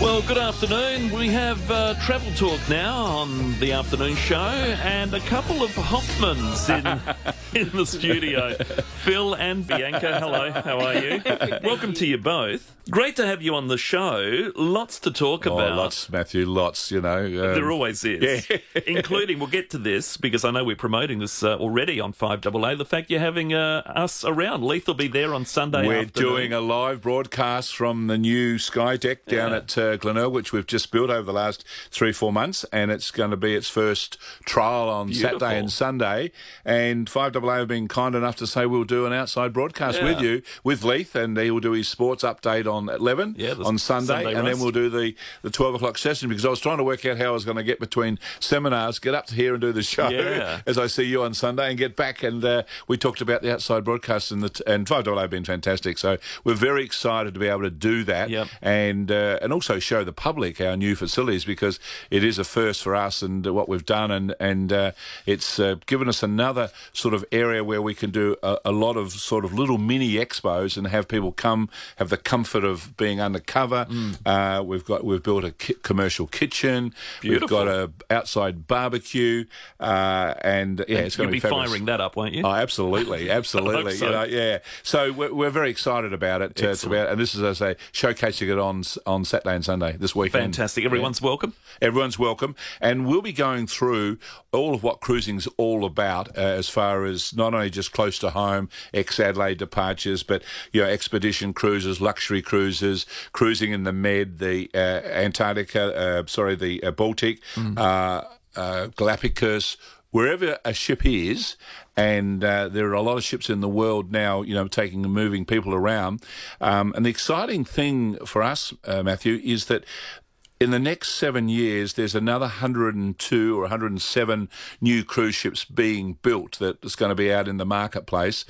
Well, good afternoon. We have uh, travel talk now on the afternoon show, and a couple of Hoffmans in in the studio. Phil and Bianca, hello. How are you? Welcome to you both. Great to have you on the show. Lots to talk Oh, about. lots, Matthew, lots, you know. um, There always is. Including, we'll get to this because I know we're promoting this uh, already on 5AA. The fact you're having uh, us around. Leith will be there on Sunday We're afternoon. doing a live broadcast from the new Sky Deck down Yeah. at uh, Glenelg, which we've just built over the last three, four months, and it's going to be its first trial on Beautiful. Saturday and Sunday. And 5AA have been kind enough to say we'll do an outside broadcast Yeah. with you, with Leith, and he'll do his sports update on 11 Yeah, on Sunday, Sunday and then we'll do the, the 12 o'clock session because I was trying to work out how I was going to get between seminars, get up to here and do the show Yeah. as I see you on Sunday and get back. And uh, we talked about the outside broadcast and the t- and five dollar have been fantastic. So we're very excited to be able to do that Yep. and uh, and also show the public our new facilities because it is a first for us and what we've done and and uh, it's uh, given us another sort of area where we can do a, a lot of sort of little mini expos and have people come have the comfort of being undercover. Mm. Uh, we've got we've built a ki- commercial kitchen. Beautiful. We've got a outside barbecue uh, and yeah, it's going to be be firing that up, won't you? Oh, absolutely, absolutely. so. You know, yeah. So we're, we're very excited about it. Uh, about, and this is, as I say, showcasing it on on Saturday and Sunday this weekend. Fantastic. Everyone's welcome. Everyone's welcome, and we'll be going through all of what cruising's all about, uh, as far as not only just close to home, ex Adelaide departures, but you know, expedition cruises, luxury cruises, cruising in the Med, the uh, Antarctica, uh, sorry, the uh, Baltic, uh, uh, Galapagos. Wherever a ship is, and uh, there are a lot of ships in the world now, you know, taking and moving people around. Um, and the exciting thing for us, uh, Matthew, is that in the next seven years, there's another 102 or 107 new cruise ships being built that is going to be out in the marketplace,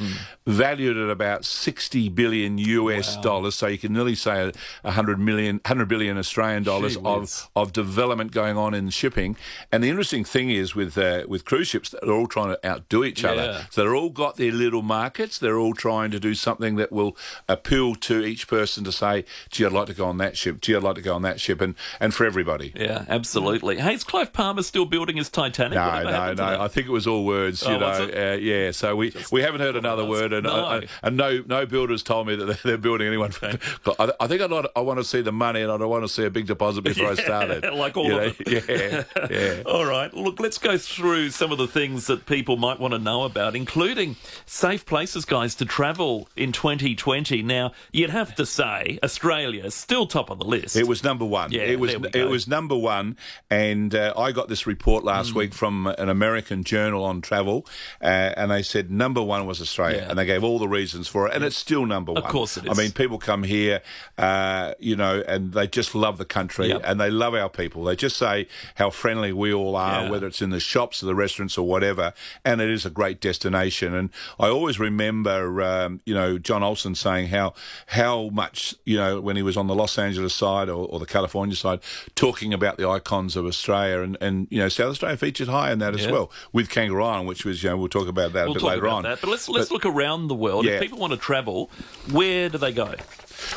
valued at about 60 billion US dollars. So you can nearly say a 100 million, 100 billion Australian dollars Gee of, of development going on in shipping. And the interesting thing is with uh, with cruise ships, they're all trying to outdo each Yeah. other. So they're all got their little markets. They're all trying to do something that will appeal to each person to say, gee, I'd like to go on that ship. Gee, I'd like to go on that ship. And, and for everybody. Yeah, absolutely. Hey, is Clive Palmer still building his Titanic? No, no, no. I think it was all words, Oh, you know. Uh, yeah, so we, we haven't heard another word, and, No. uh, and no no builders told me that they're- building anyone. For, I, I think I'd like, I want to see the money, and I don't want to see a big deposit before I started. like all you of know? Yeah, yeah. All right. Look, let's go through some of the things that people might want to know about, including safe places, guys, to travel in 2020. Now, you'd have to say Australia is still top of the list. It was number one. Yeah, it was go. it was number one, and uh, I got this report last Mm. week from an American journal on travel, uh, and they said number one was Australia, Yeah. and they gave all the reasons for it, and it's still number one. Of course it I mean, people come here, uh, you know, and they just love the country, Yep. and they love our people. They just say how friendly we all are, Yeah. whether it's in the shops or the restaurants or whatever, and it is a great destination. And I always remember, um, you know, John Olson saying how how much, you know, when he was on the Los Angeles side or, or the California side, talking about the icons of Australia, and, and you know, South Australia featured high in that as Yeah. well with Kangaroo Island, which was, you know, we'll talk about that we'll a bit later on. that. But let's let's look around the world. Yeah. If people want to travel, where do they go?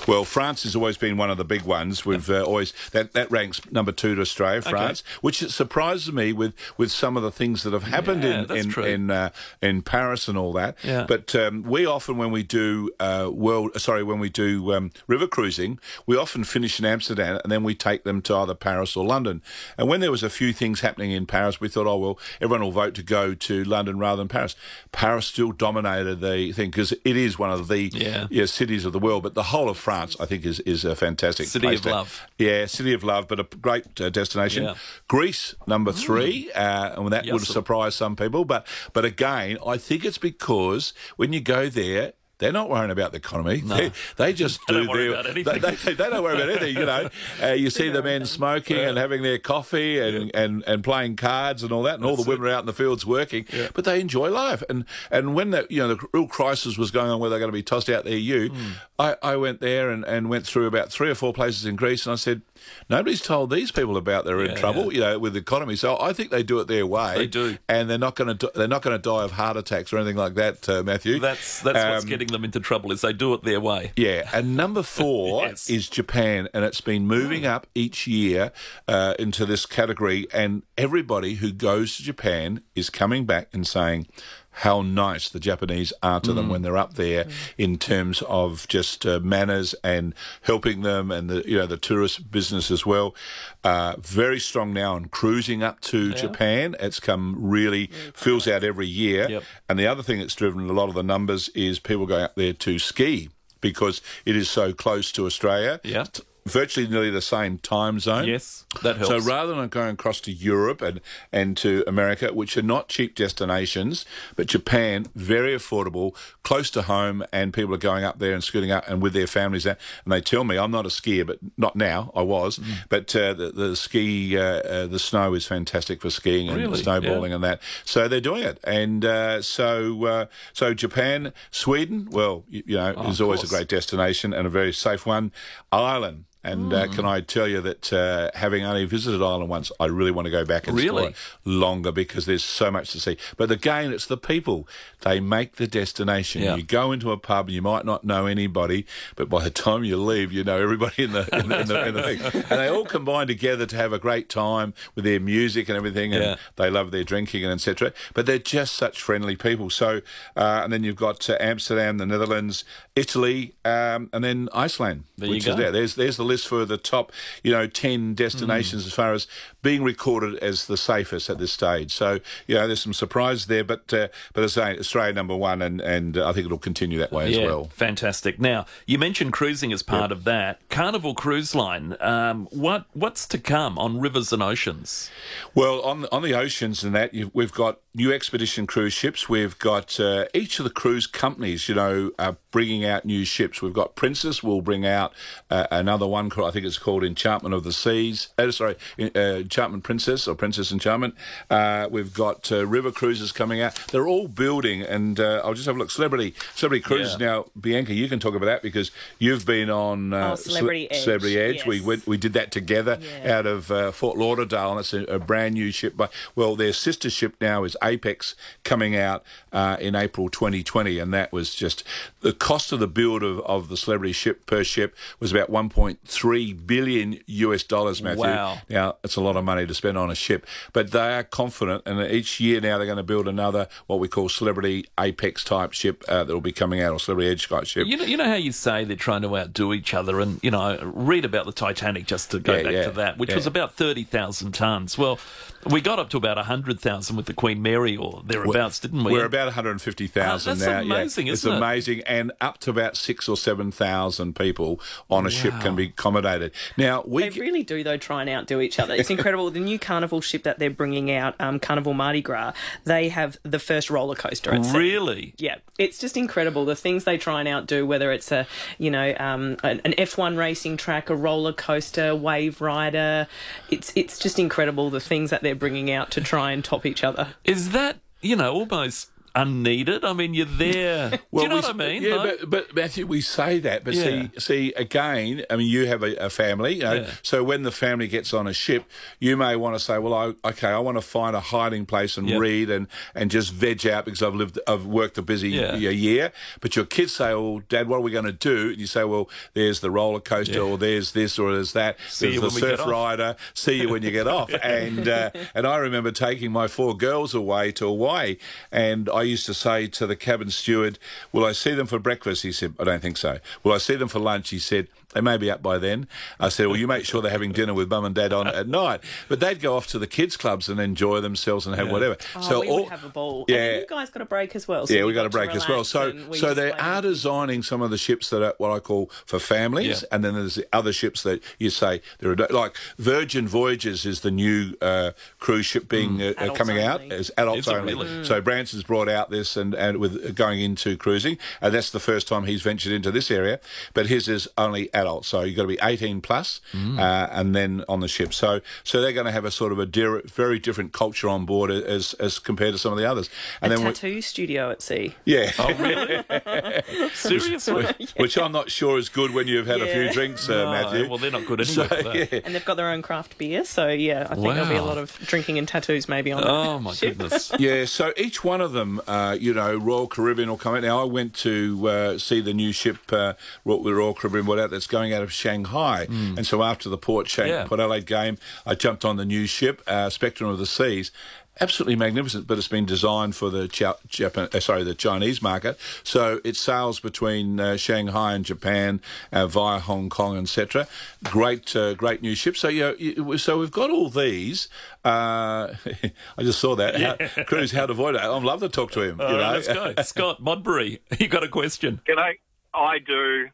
Well, France has always been one of the big ones. We've uh, always that, that ranks number two to Australia, France, which it surprises me with, with some of the things that have happened Yeah, in in in, uh, in Paris and all that. Yeah. But um, we often, when we do uh, world, sorry, when we do um, river cruising, we often finish in Amsterdam and then we take them to either Paris or London. And when there was a few things happening in Paris, we thought, oh well, everyone will vote to go to London rather than Paris. Paris still dominated the thing because it is one of the Yeah. yeah, cities of the world, but the whole of France, I think, is is a fantastic City place of love. Yeah, city of love, but a great uh, destination. Yeah. Greece, number three, uh, and that Yes, would surprise some people. But but again, I think it's because when you go there. They're not worrying about the economy. They, they just They do don't worry their. about anything. They, they, they don't worry about anything. You know, uh, you see the men smoking and having their coffee and, and, and playing cards and all that, and all the women are out in the fields working. But they enjoy life. And and when the you know the real crisis was going on, where they're going to be tossed out the EU, Hmm. I, I went there and, and went through about three or four places in Greece, and I said, nobody's told these people about they're in Yeah, trouble, you know, with the economy. So I think they do it their way. They do. and they're not going to they're not going to die of heart attacks or anything like that, uh, Matthew. That's that's what's Um, getting them into trouble is they do it their way. Yeah, and number four Yes. is Japan, and it's been moving up each year uh, into this category. And everybody who goes to Japan is coming back and saying how nice the Japanese are to them when they're up there in terms of just uh, manners and helping them, and the you know the tourist business as well. Uh, very strong now on cruising up to Japan. It's come really fills out every year. Yep. And the other thing that's driven a lot of the numbers is people going up there to ski because it is so close to Australia. Yeah. Virtually nearly the same time zone. Yes, that helps. So rather than going across to Europe and, and to America, which are not cheap destinations, but Japan, very affordable, close to home, and people are going up there and scooting up and with their families. There. And they tell me, I'm not a skier, but not now, I was, Mm. but uh, the, the ski, uh, uh, the snow is fantastic for skiing and Really? snowballing Yeah. and that. So they're doing it. And uh, so, uh, so Japan, Sweden, well, you, you know, is always a Oh, great destination and a very safe one. Ireland. And uh, Hmm. can I tell you that uh, having only visited Ireland once, I really want to go back and Really? longer because there's so much to see. But again, it's the people. They make the destination. Yeah. You go into a pub you might not know anybody, but by the time you leave, you know everybody in the in the, in the, in the thing. And they all combine together to have a great time with their music and everything. And Yeah. they love their drinking and etc. But they're just such friendly people. So, uh, and then you've got uh, Amsterdam, the Netherlands, Italy, um, and then Iceland, There you which go. is there. There's there's the list for the top, you know, ten destinations hmm. as far as being recorded as the safest at this stage. So, you know, there's some surprise there, but uh, but as I say, Australia number one, and and uh, I think it'll continue that way yeah, as well. fantastic. Now you mentioned cruising as part of that. Carnival Cruise Line. Um, what what's to come on rivers and oceans? Well, on on the oceans and that, you've, we've got new expedition cruise ships. We've got uh, each of the cruise companies, you know, are bringing out new ships. We've got Princess We'll bring out uh, another one. I think it's called Enchantment of the Seas. Uh, sorry, uh, Enchantment Princess or Princess Enchantment. Uh, we've got uh, River Cruises coming out. They're all building, and uh, I'll just have a look. Celebrity Celebrity Cruises. Yeah. Now, Bianca, you can talk about that because you've been on uh, Oh, Celebrity Cele- Edge, Celebrity Edge. We went, we did that together Yeah. out of uh, Fort Lauderdale, and it's a, a brand new ship. But well, their sister ship now is Apex, coming out uh, in April 2020, and that was just the cost of the build of, of the Celebrity ship per ship was about 1.3 billion US dollars. Matthew, Wow. now it's a lot of money to spend on a ship, but they are confident, and each year now they're going to build another what we call Celebrity Apex type ship uh, that will be coming out, or Celebrity Edge type ship. You know, you know how you say they're trying to outdo each other, and you know, read about the Titanic just to go Yeah, back yeah, to that, which yeah. was about thirty thousand tons. Well, we got up to about hundred thousand with the Queen Mary or thereabouts, didn't we? We're about 150,000 Oh, that's now. amazing, yeah. isn't it's it? amazing, and up to about six or seven thousand people on a ship can be accommodated. Now we They really do, though, try and outdo each other. It's incredible. the new carnival ship that they're bringing out, um, Carnival Mardi Gras, they have the first roller coaster at sea. really. Yeah, it's just incredible the things they try and outdo. Whether it's a, you know, um, an an F1 racing track, a roller coaster, wave rider, it's it's just incredible the things that they're bringing out to try and top each other. Is that you know almost unneeded? I mean, you're there. Do you know we- what I mean? Yeah, Like- but, but Matthew, we say that, but Yeah. see, see again. I mean, you have a, a family, you know, Yeah. so when the family gets on a ship, you may want to say, "Well, I, okay, I want to find a hiding place and Yep. read and and just veg out because I've lived, I've worked a busy Yeah. year." But your kids say, "Well, Dad, what are we going to do?" And you say, "Well, there's the roller coaster, or there's this, or there's that. See there's you the when we get surf off." rider. See you when you get off." And uh, and I remember taking my four girls away to Hawaii, and I used to say to the cabin steward, "Will I see them for breakfast?" He said, "I don't think so." "Will I see them for lunch?" He said. They may be up by then. I said, well, you make sure they're having dinner with mum and dad on at night. But they'd go off to the kids' clubs and enjoy themselves and have whatever. Oh, we would have a ball. Yeah. And you guys got a break as well. So Yeah, we got a break as well. So, so they are designing some of the ships that are what I call for families, Yeah. and then there's the other ships that you say there are like Virgin Voyages is the new uh, cruise ship being uh, uh, Adults coming out as adults only. really? So Branson's brought out this and and with going into cruising, and that's the first time he's ventured into this area. But his is only adults. So you've got to be 18 plus, Mm. uh, and then on the ship. So so they're going to have a sort of a di- very different culture on board as as compared to some of the others. And a then we- tattoo studio at sea. yeah. Oh, really? Seriously? Which I'm not sure is good when you've had a few drinks, uh, No, Matthew. well, they're not good So, anyway. for that. yeah. And they've got their own craft beer, so yeah, I think there'll be a lot of drinking and tattoos maybe on Oh, my ship. goodness. Yeah, so each one of them, uh, you know, Royal Caribbean will come out. Now, I went to uh, see the new ship, uh, Royal- the Royal Caribbean, what out that's going out of Shanghai. And so after the Port, Shang- Yeah. Port Adelaide game, I jumped on the new ship, uh, Spectrum of the Seas. Absolutely magnificent, but it's been designed for the Cha- Japan, uh, sorry, the Chinese market. So it sails between uh, Shanghai and Japan uh, via Hong Kong, etc. Great, uh, great new ship. So yeah, you- so we've got all these. Uh, I just saw that. How, Cruz, how to avoid it. I'd love to talk to him. All you right, know? let's go. Scott Modbury, you got a question? G'day. I do.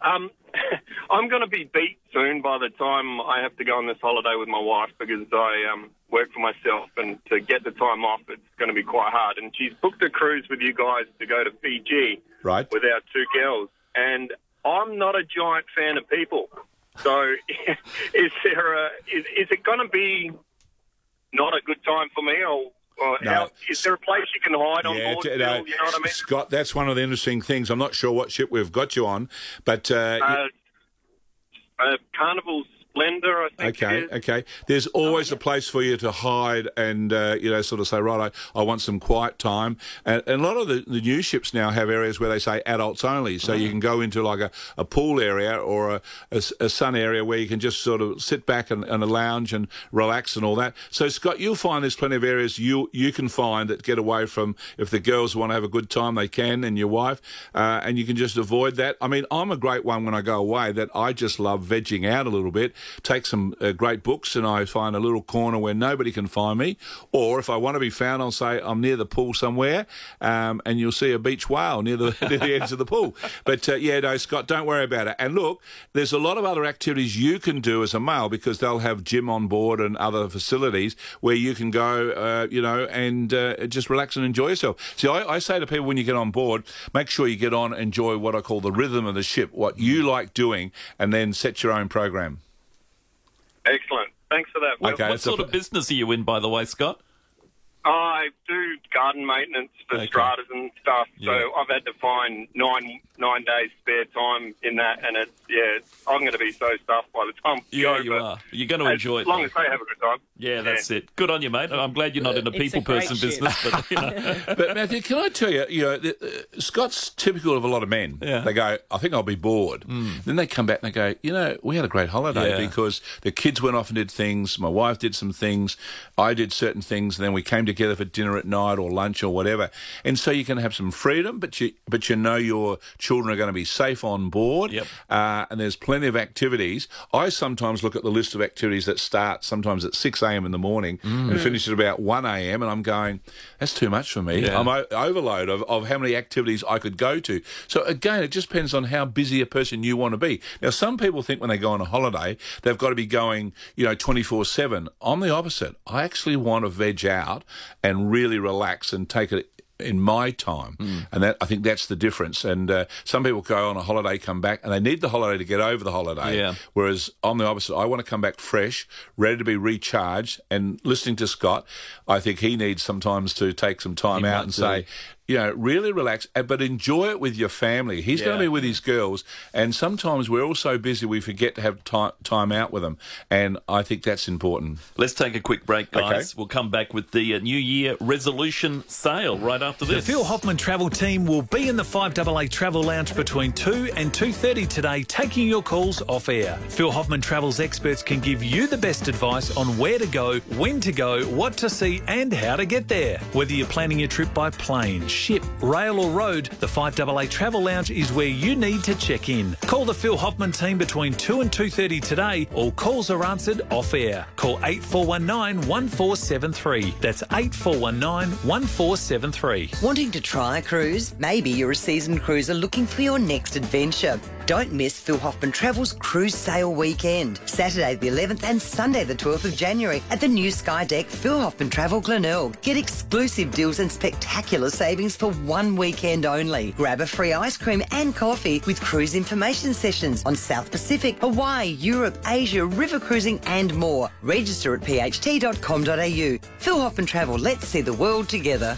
Um, I'm going to be beat soon by the time I have to go on this holiday with my wife because I um, work for myself and to get the time off, it's going to be quite hard. And she's booked a cruise with you guys to go to Fiji Right. with our two girls. And I'm not a giant fan of people. So is there a, is, is it going to be not a good time for me or, or No. how, is there a place you can hide on Yeah, board? still, no, you know what I mean? Scott, that's one of the interesting things. I'm not sure what ship we've got you on, but uh, Uh, uh, Carnival Splendor, I think. Okay, okay. There's always a place for you to hide and, uh, you know, sort of say, right, I, I want some quiet time. And, and a lot of the, the new ships now have areas where they say adults only. So you can go into like a, a pool area or a a sun area where you can just sort of sit back and, and a lounge and relax and all that. So, Scott, you'll find there's plenty of areas you, you can find that get away from, if the girls want to have a good time, they can, and your wife, uh, and you can just avoid that. I mean, I'm a great one when I go away that I just love vegging out a little bit take some uh, great books and I find a little corner where nobody can find me. Or if I want to be found, I'll say I'm near the pool somewhere um, and you'll see a beach whale near the, near the edge of the pool. But uh, yeah, no, Scott, don't worry about it. And look, there's a lot of other activities you can do as a male because they'll have gym on board and other facilities where you can go, uh, you know, and uh, just relax and enjoy yourself. See, I, I say to people when you get on board, make sure you get on, enjoy what I call the rhythm of the ship, what you like doing, and then set your own program. Excellent. Thanks for that. Will. Okay. What it's a- sort of business are you in, by the way, Scott? I do garden maintenance for Okay. stratas and stuff, so Yeah. I've had to find nine nine days spare time in that, and it's yeah, I'm going to be so stuffed by the time Yeah, go. you but are. You're going to as enjoy it. As long though. as they have a good time. Yeah, that's it. Good on you, mate. I'm glad you're not in a It's a people person ship. business, but you know. But Matthew, can I tell you, you know, the, uh, Scott's typical of a lot of men. Yeah. They go, I think I'll be bored. Then they come back and they go, you know, we had a great holiday Yeah. because the kids went off and did things. My wife did some things. I did certain things, and then we came together for dinner at night or lunch or whatever. And so you can have some freedom, but you but you know your children are going to be safe on board. Yep. Uh, and there's plenty of activities. I sometimes look at the list of activities that start sometimes at 6 a.m. in the morning and finish at about 1 a.m. and I'm going, that's too much for me. Yeah. I'm o- overload of, of how many activities I could go to. So again, it just depends on how busy a person you want to be. Now, some people think when they go on a holiday, they've got to be going, you know, 24 7. I'm the opposite. I actually want to veg out and really relax and take it in my time, and that I think that's the difference. And uh, some people go on a holiday, come back, and they need the holiday to get over the holiday. Yeah. Whereas I'm the opposite. I want to come back fresh, ready to be recharged. And listening to Scott, I think he needs sometimes to take some time He out and do. say, you know, really relax, uh, but enjoy it with your family. He's going to be with his girls, and sometimes we're all so busy we forget to have time time out with them, and I think that's important. Let's take a quick break, guys. Okay. We'll come back with the uh, New Year resolution sale right after this. The. Phil Hoffman travel team will be in the 5AA Travel Lounge between 2 and 2.30 today, taking your calls off air. Phil Hoffman Travel's experts can give you the best advice on where to go, when to go, what to see and how to get there. Whether you're planning your trip by plane, ship, rail or road, the 5AA Travel Lounge is where you need to check in. Call the Phil Hoffman team between 2 and 2.30 today. All calls are answered off air. Call 8419 1473. That's 8419 1473. Wanting to try a cruise? Maybe you're a seasoned cruiser looking for your next adventure. Don't miss Phil Hoffman Travels Cruise Sale Weekend, Saturday the 11th and Sunday the 12th of January at the new Sky Deck Phil Hoffman Travel Glenelg. Get exclusive deals and spectacular savings for one weekend only. Grab a free ice cream and coffee with cruise information sessions on South Pacific, Hawaii, Europe, Asia, river cruising and more. Register at pht.com.au. Phil Hoffman Travel, let's see the world together.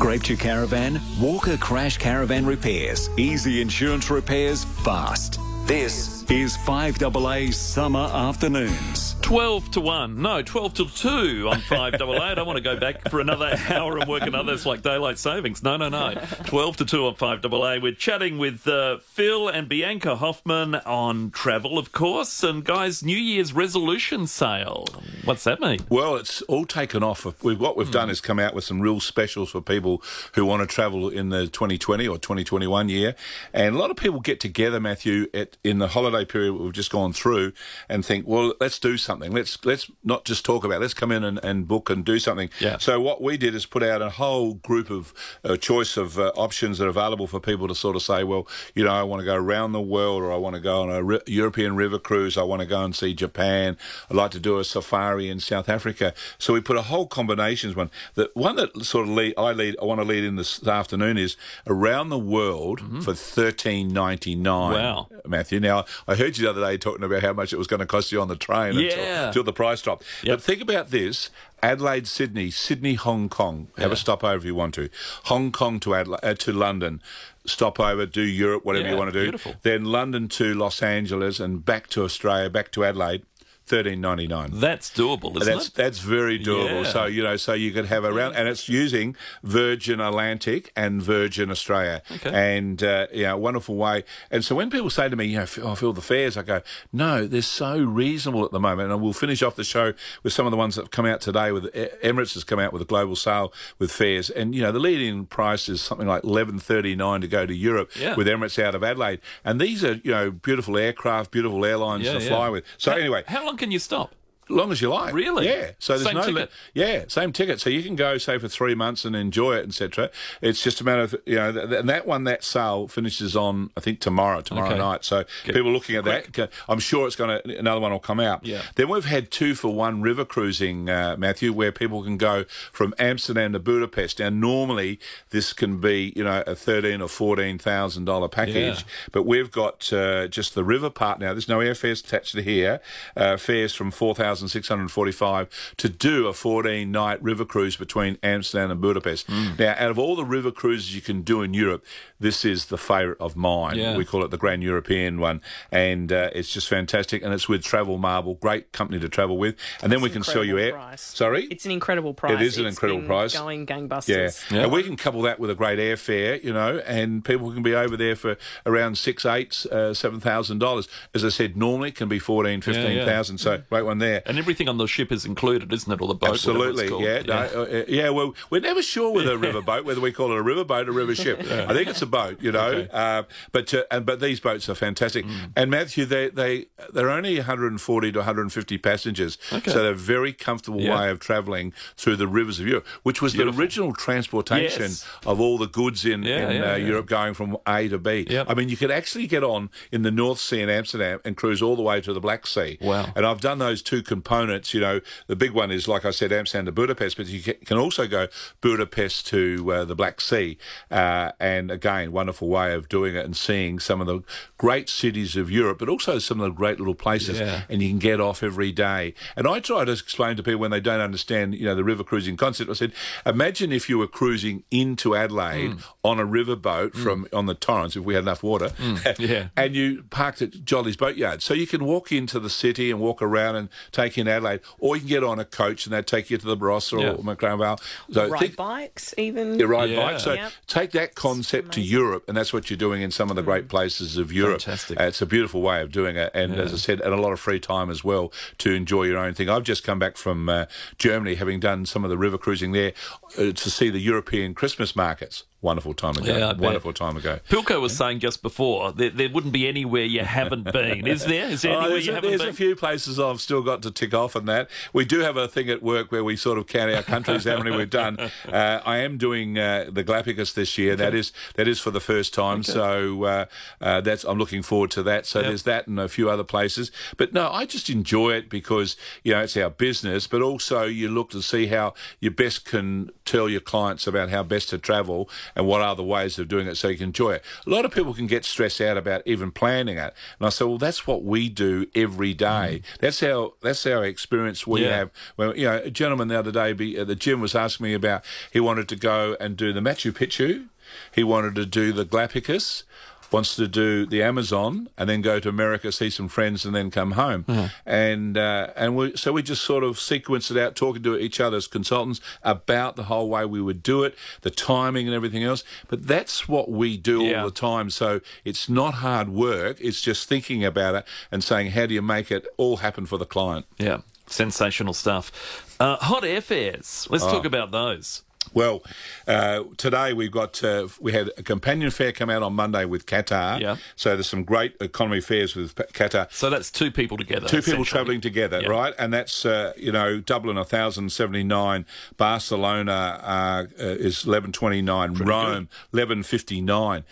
Scraped your caravan? Walker Crash Caravan Repairs. Easy insurance repairs fast. This is 5AA Summer Afternoons. 12 to 1. No, 12 to 2 on 5AA. I don't want to go back for another hour and work another. It's like daylight savings. No, no, no. 12 to 2 on 5AA. We're chatting with uh, Phil and Bianca Hoffman on travel, of course. And guys, New Year's resolution sale. What's that mean? Well, it's all taken off. We've, what we've done is come out with some real specials for people who want to travel in the 2020 or 2021 year. And a lot of people get together, Matthew, at, in the holiday period we've just gone through and think, well, let's do something. Let's let's not just talk about. It. Let's come in and, and book and do something. Yeah. So what we did is put out a whole group of uh, choice of uh, options that are available for people to sort of say, well, you know, I want to go around the world, or I want to go on a ri- European river cruise. I want to go and see Japan. I'd like to do a safari in South Africa. So we put a whole combinations one. The one that sort of lead I lead I want to lead in this afternoon is around the world for thirteen ninety nine. Wow. Matthew. Now I heard you the other day talking about how much it was going to cost you on the train Yeah. Until, until the price dropped. Yep. But think about this. Adelaide, Sydney, Sydney, Hong Kong. Have Yeah. a stopover if you want to. Hong Kong to uh, to London. Stopover, do Europe, whatever Yeah, you want to do. beautiful. Then London to Los Angeles and back to Australia, back to Adelaide. Thirteen ninety nine. That's doable, isn't That's it? that's very doable. Yeah. So you know, so you could have around, and it's using Virgin Atlantic and Virgin Australia, Okay. and uh, know, wonderful way. And so when people say to me, you know, "Oh, I feel the fares, I go, no, they're so reasonable at the moment. And we'll finish off the show with some of the ones that have come out today. With Emirates has come out with a global sale with fares, and you know, the leading price is something like eleven thirty nine to go to Europe Yeah. with Emirates out of Adelaide. And these are you know beautiful aircraft, beautiful airlines Yeah, to yeah. fly with. So How- anyway, How long can you stop? Long as you like. Really? Yeah. So there's Same no ticket? yeah, same ticket. So you can go say for three months and enjoy it, etc. It's just a matter of you know, th- and that one that sale finishes on I think tomorrow, tomorrow Okay. night. So Get people looking at that, I'm sure it's going to another one will come out. Yeah. Then we've had two for one river cruising, uh, Matthew, where people can go from Amsterdam to Budapest. Now normally this can be you know a thirteen or fourteen thousand dollar package, Yeah. but we've got uh, just the river part now. There's no airfares attached to here. Uh, fares from four thousand six hundred forty-five to do a fourteen-night river cruise between Amsterdam and Budapest. Hmm. Now, out of all the river cruises you can do in Europe, this is the favourite of mine. Yeah. We call it the Grand European one, and uh, it's just fantastic. And it's with Travel Marvel, great company to travel with. And then we can sell you air. Price. Sorry. It's an incredible price. It is an It's incredible been price. Going Yeah. gangbusters. Yeah. and we can couple that with a great airfare, you know, and people can be over there for around six, eight, uh, seven thousand dollars. As I said, normally it can be fourteen, fifteen thousand. Yeah, So great one there. And everything on the ship is included, isn't it? Or the boat? it's Absolutely, called. yeah, no, uh, uh, yeah. Well, we're never sure with a riverboat whether we call it a riverboat or river ship. I think it's a boat, you know. Uh, but uh, and but these boats are fantastic. Mm. And Matthew, they they they're only 140 to 150 passengers, Okay. so they're a very comfortable Yeah. way of travelling through the rivers of Europe, which was Beautiful. the original transportation Yes. of all the goods in, Yeah, in yeah, uh, yeah. Europe going from A to B. Yep. I mean, you could actually get on in the North Sea in Amsterdam and cruise all the way to the Black Sea. Wow. And I've done those two components. You know, the big one is, like I said, Amsterdam to Budapest, but you can also go Budapest to uh, the Black Sea. Uh, and again, wonderful way of doing it and seeing some of the great cities of Europe, but also some of the great little places. Yeah. And you can get off every day. And I try to explain to people when they don't understand, you know, the river cruising concept. I said, imagine if you were cruising into Adelaide on a riverboat from on the Torrens, if we had enough water, yeah. and you parked at Jolly's Boatyard. So you can walk into the city and walk around and take in Adelaide, or you can get on a coach and they take you to the Barossa Yeah. or McLaren Vale. So Ride think- bikes, even. you ride Yeah. bikes. So Yep. take that concept to Europe, and that's what you're doing in some of the great places of Europe. Fantastic. Uh, it's a beautiful way of doing it, and as I said, and a lot of free time as well to enjoy your own thing. I've just come back from uh, Germany, having done some of the river cruising there, uh, to see the European Christmas markets. Wonderful time ago. Yeah, wonderful time ago. Pilco was saying just before there, there wouldn't be anywhere you haven't been. Is there? Is there Oh, anywhere you a, haven't there's been? a few places I've still got to tick off on that. We do have a thing at work where we sort of count our countries, how many we've done. Uh, I am doing uh, the Galapagos this year. That is that is for the first time. So uh, uh, that's I'm looking forward to that. So Yep. there's that and a few other places. But no, I just enjoy it because you know it's our business, but also you look to see how you best can tell your clients about how best to travel and what are the ways of doing it so you can enjoy it. A lot of people can get stressed out about even planning it. And I say, well, that's what we do every day. Mm. That's how that's our experience we Yeah. have. Well, you know, a gentleman the other day be, at the gym was asking me about he wanted to go and do the Machu Picchu, he wanted to do the Galapagos. Wants to do the Amazon and then go to America, see some friends, and then come home. And uh, and we so we just sort of sequenced it out, talking to each other as consultants about the whole way we would do it, the timing and everything else. But that's what we do Yeah. all the time. So it's not hard work. It's just thinking about it and saying, how do you make it all happen for the client? Yeah, sensational stuff. Uh, hot airfares. Let's Oh. talk about those. Well, uh, today we've got uh, we had a companion fare come out on Monday with Qatar. Yeah. So there's some great economy fares with Qatar. So that's two people together. Two people travelling together, Yeah. right? And that's uh, you know Dublin 1079, Barcelona uh, uh, is 1129, Rome 1159.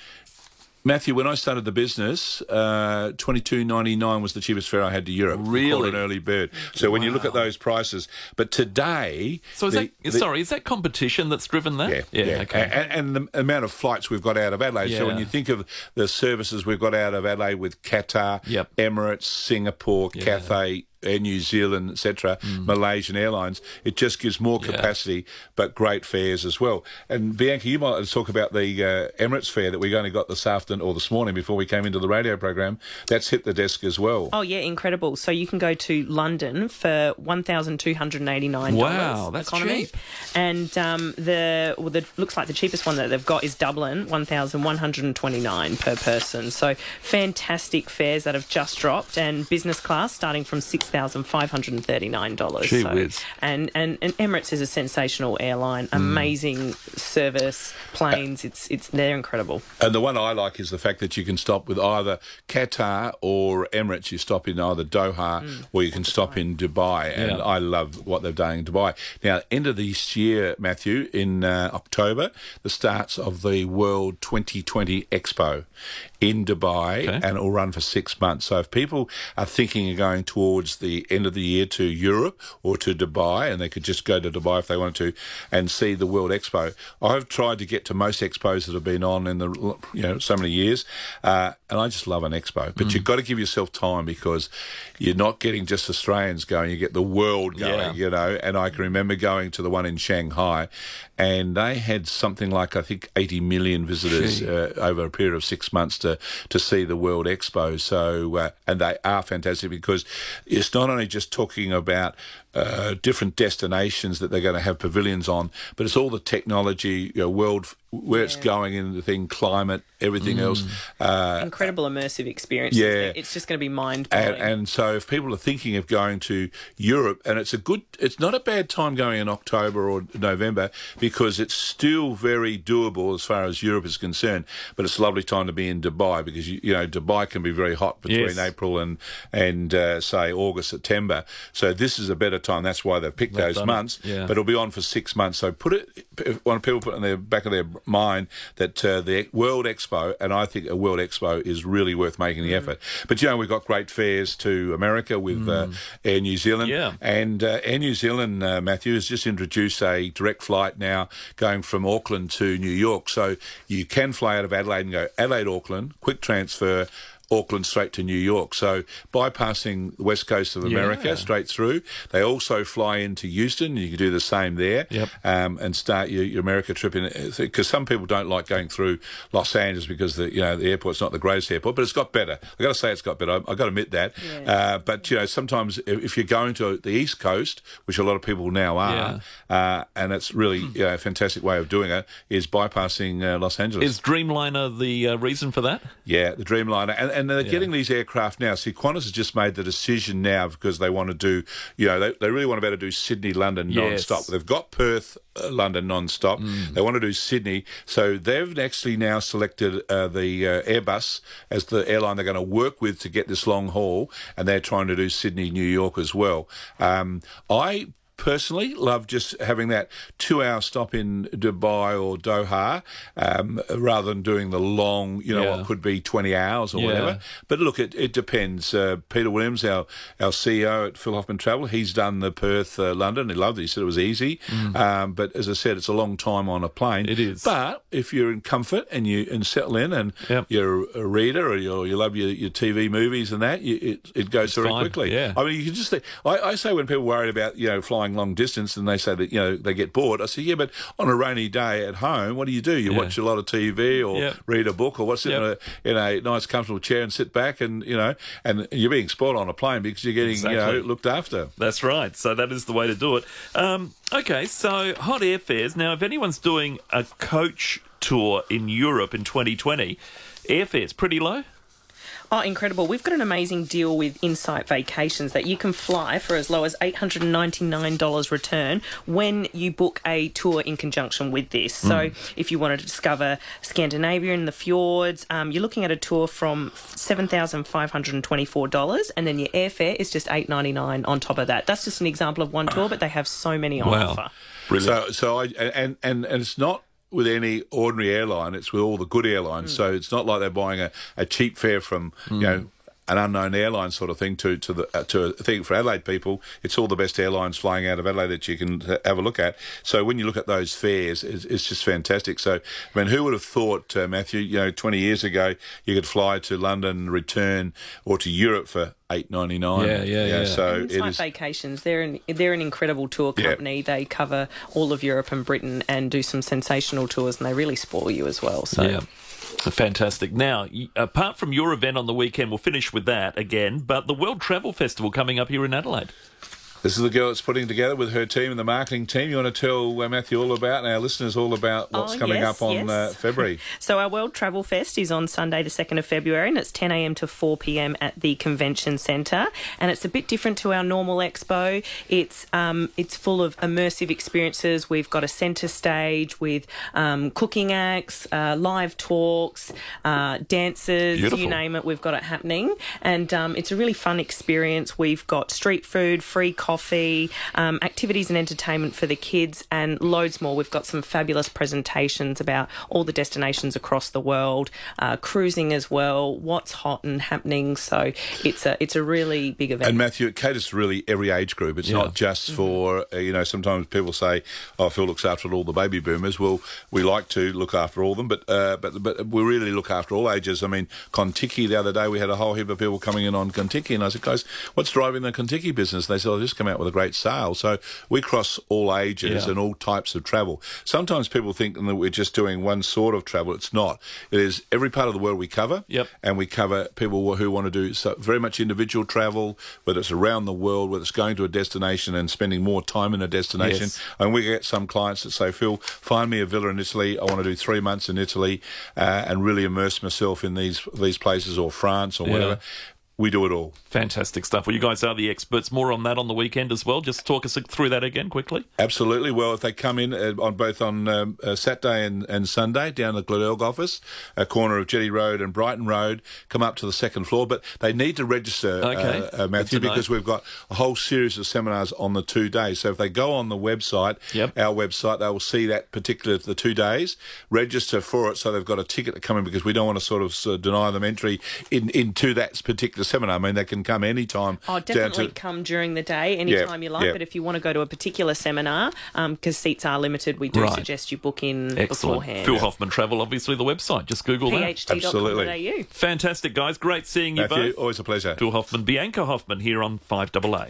Matthew, when I started the business, uh, twenty two ninety nine was the cheapest fare I had to Europe. Really? an early bird. So when you look at those prices, but today, So is the- that the- sorry? Is that competition that's driven that? yeah, yeah. Okay. And, and the amount of flights we've got out of Adelaide. So when you think of the services we've got out of Adelaide with Qatar, Yep. Emirates, Singapore, Cathay, Air New Zealand, etc., Malaysian Airlines, it just gives more Mm. Yeah. capacity, but great fares as well. And Bianca, you might like to talk about the uh, Emirates fare that we only got this afternoon or this morning before we came into the radio program. That's hit the desk as well. Oh yeah, incredible! So you can go to London for one thousand two hundred and eighty nine dollars. Wow, that's cheap. And um, the well, the looks like the cheapest one that they've got is Dublin, one thousand one hundred and twenty nine per person. So fantastic fares that have just dropped, and business class starting from six thousand five hundred and thirty nine dollars. Gee so, whiz. and, and and Emirates is a sensational airline, amazing service, planes. It's it's they're incredible. And the one I like is the fact that you can stop with either Qatar or Emirates. You stop in either Doha or you can stop in Dubai. And I love what they've done in Dubai. Now, end of this year, Matthew, in uh, October, the starts of the World 2020 Expo in Dubai, Okay. and it will run for six months. So if people are thinking of going towards the end of the year to Europe or to Dubai, and they could just go to Dubai if they wanted to and see the World Expo, I've tried to get to most expos that have been on in the you know so many years, uh, and I just love an expo. But you've got to give yourself time because you're not getting just Australians going; you get the world going. Yeah. You know, and I can remember going to the one in Shanghai, and they had something like I think 80 million visitors uh, over a period of six months to to see the World Expo. So, uh, and they are fantastic because it's not only just talking about uh, different destinations that they're going to have pavilions on, but it's all the technology, you know, world where it's going in the thing, climate, everything else. Uh, Incredible immersive experience. yeah. it's just going to be mind blowing. and, and so, if people are thinking of going to Europe, and it's a good, it's not a bad time going in October or November because it's still very doable as far as Europe is concerned. But it's a lovely time to be in Dubai because you, you know Dubai can be very hot between Yes. April and and uh, say August, September. So this is a better time. That's why they've picked They've those done it, months. yeah. But it'll be on for six months. So put it. When people put in their back of their mind that uh, the World Expo, and I think a World Expo is really worth making Mm. the effort. But you know, we've got great fares to America with uh, Air New Zealand. Mm. Yeah. And uh, Air New Zealand, uh, Matthew, has just introduced a direct flight now going from Auckland to New York. So you can fly out of Adelaide and go Adelaide, Auckland, quick transfer. Auckland straight to New York. So bypassing the west coast of America Yeah. straight through. They also fly into Houston. You can do the same there Yep. um, and start your, your America trip in because some people don't like going through Los Angeles because the you know the airport's not the greatest airport, but it's got better. I've got to say it's got better. I, have got to admit that. Uh, but you know sometimes if, if you're going to the East Coast, which a lot of people now are, uh, and it's really you know, a fantastic way of doing it, is bypassing uh, Los Angeles. Is Dreamliner the uh, reason for that? Yeah, the Dreamliner, and, and they're getting these aircraft now. See, Qantas has just made the decision now because they want to do, you know, they, they really want to be able to do Sydney, London Yes. non-stop. They've got Perth, uh, London non-stop. They want to do Sydney, so they've actually now selected uh, the uh, Airbus as the airline they're going to work with to get this long haul, and they're trying to do Sydney, New York as well. Um, I personally love just having that two hour stop in Dubai or Doha um, rather than doing the long, you know, Yeah. what could be 20 hours or Yeah. whatever. But look, it, it depends. Uh, Peter Williams, our, our CEO at Phil Hoffman Travel, he's done the Perth, uh, London. He loved it. He said it was easy. Um, but as I said, it's a long time on a plane. Mm. It is. But if you're in comfort and you and settle in and Yep. you're a reader or you you love your, your TV movies and that, you, it, it goes very fine, quickly. yeah. I mean, you can just think, I, I say when people worry about, you know, flying long distance and they say that, you know, they get bored, I say, yeah, but on a rainy day at home, what do you do? You Yeah. watch a lot of TV or Yep. read a book or what, sit Yep. in, a, in a nice, comfortable chair and sit back and, you know, and you're being spoiled on a plane because you're getting, you know, looked after. That's right. So that is the way to do it. Um, okay, so hot airfares. Now, if anyone's doing a coach tour in Europe in 2020, airfares pretty low. Oh, incredible. We've got an amazing deal with Insight Vacations that you can fly for as low as $899 return when you book a tour in conjunction with this. So, if you wanted to discover Scandinavia and the fjords, um, you're looking at a tour from $7,524 and then your airfare is just 899 on top of that. That's just an example of one tour, but they have so many on offer. Brilliant. So, so I and and and it's not with any ordinary airline; it's with all the good Hmm. airlines. So it's not like they're buying a, a cheap fare from you know. An unknown airline sort of thing to to the uh, to a thing for Adelaide people. It's all the best airlines flying out of Adelaide that you can have a look at. So when you look at those fares, it's, it's just fantastic. So I mean, who would have thought, uh, Matthew? You know, twenty years ago, you could fly to London, return, or to Europe for eight ninety nine. Yeah, yeah, yeah. So it Insight is. Vacations, they're an, they're an incredible tour Yeah. company. They cover all of Europe and Britain and do some sensational tours, and they really spoil you as well. So. Yeah. Fantastic. Now, apart from your event on the weekend, we'll finish with that again, but the World Travel Festival coming up here in Adelaide. This is the girl that's putting together with her team and the marketing team. You want to tell uh, Matthew all about and our listeners all about what's Oh, coming yes, up on yes. uh, February. So our World Travel Fest is on Sunday, the second of February, and it's 10 a.m. to 4 p.m. at the Convention Centre. And it's a bit different to our normal expo. It's um, it's full of immersive experiences. We've got a centre stage with um, cooking acts, uh, live talks, uh, dancers, Beautiful. you name it. We've got it happening, and um, it's a really fun experience. We've got street food, free coffee, um, activities and entertainment for the kids, and loads more. We've got some fabulous presentations about all the destinations across the world, uh, cruising as well, what's hot and happening. So it's a it's a really big event. And Matthew, it caters to really every age group. It's Yeah. not just for, uh, you know, sometimes people say, oh, Phil looks after all the baby boomers. Well, we like to look after all of them, but, uh, but, but we really look after all ages. I mean, Contiki, the other day, we had a whole heap of people coming in on Contiki, and I said, guys, what's driving the Contiki business? They said, oh, just come out with a great sale. So we cross all ages Yeah. and all types of travel. Sometimes people think that we're just doing one sort of travel. It's not. It is every part of the world we cover. Yep. And we cover people who want to do so very much individual travel, whether it's around the world, whether it's going to a destination and spending more time in a destination. Yes. And we get some clients that say, Phil, find me a villa in Italy. I want to do three months in Italy uh, and really immerse myself in these these places or France or Yeah. We do it all. Fantastic stuff. Well, you guys are the experts. More on that on the weekend as well. Just talk us through that again quickly. Absolutely. Well, if they come in uh, on both on um, uh, Saturday and, and Sunday down the Glenelg office, a corner of Jetty Road and Brighton Road, come up to the second floor. But they need to register, Okay. uh, uh, Matthew, because we've got a whole series of seminars on the two days. So if they go on the website, Yep. our website, they will see that particular the two days. Register for it, so they've got a ticket to come in because we don't want to sort of uh, deny them entry in into that particular seminar. I mean, they can come anytime. Oh, down definitely to- come during the day, anytime you like. yeah. But if you want to go to a particular seminar, um, because seats are limited, we do Right. suggest you book in Excellent. beforehand. Phil Hoffman Travel, obviously the website. Just Google that. pht.com.au. Fantastic, guys. Great seeing you Matthew, both. always a pleasure. Phil Hoffman, Bianca Hoffman here on 5AA.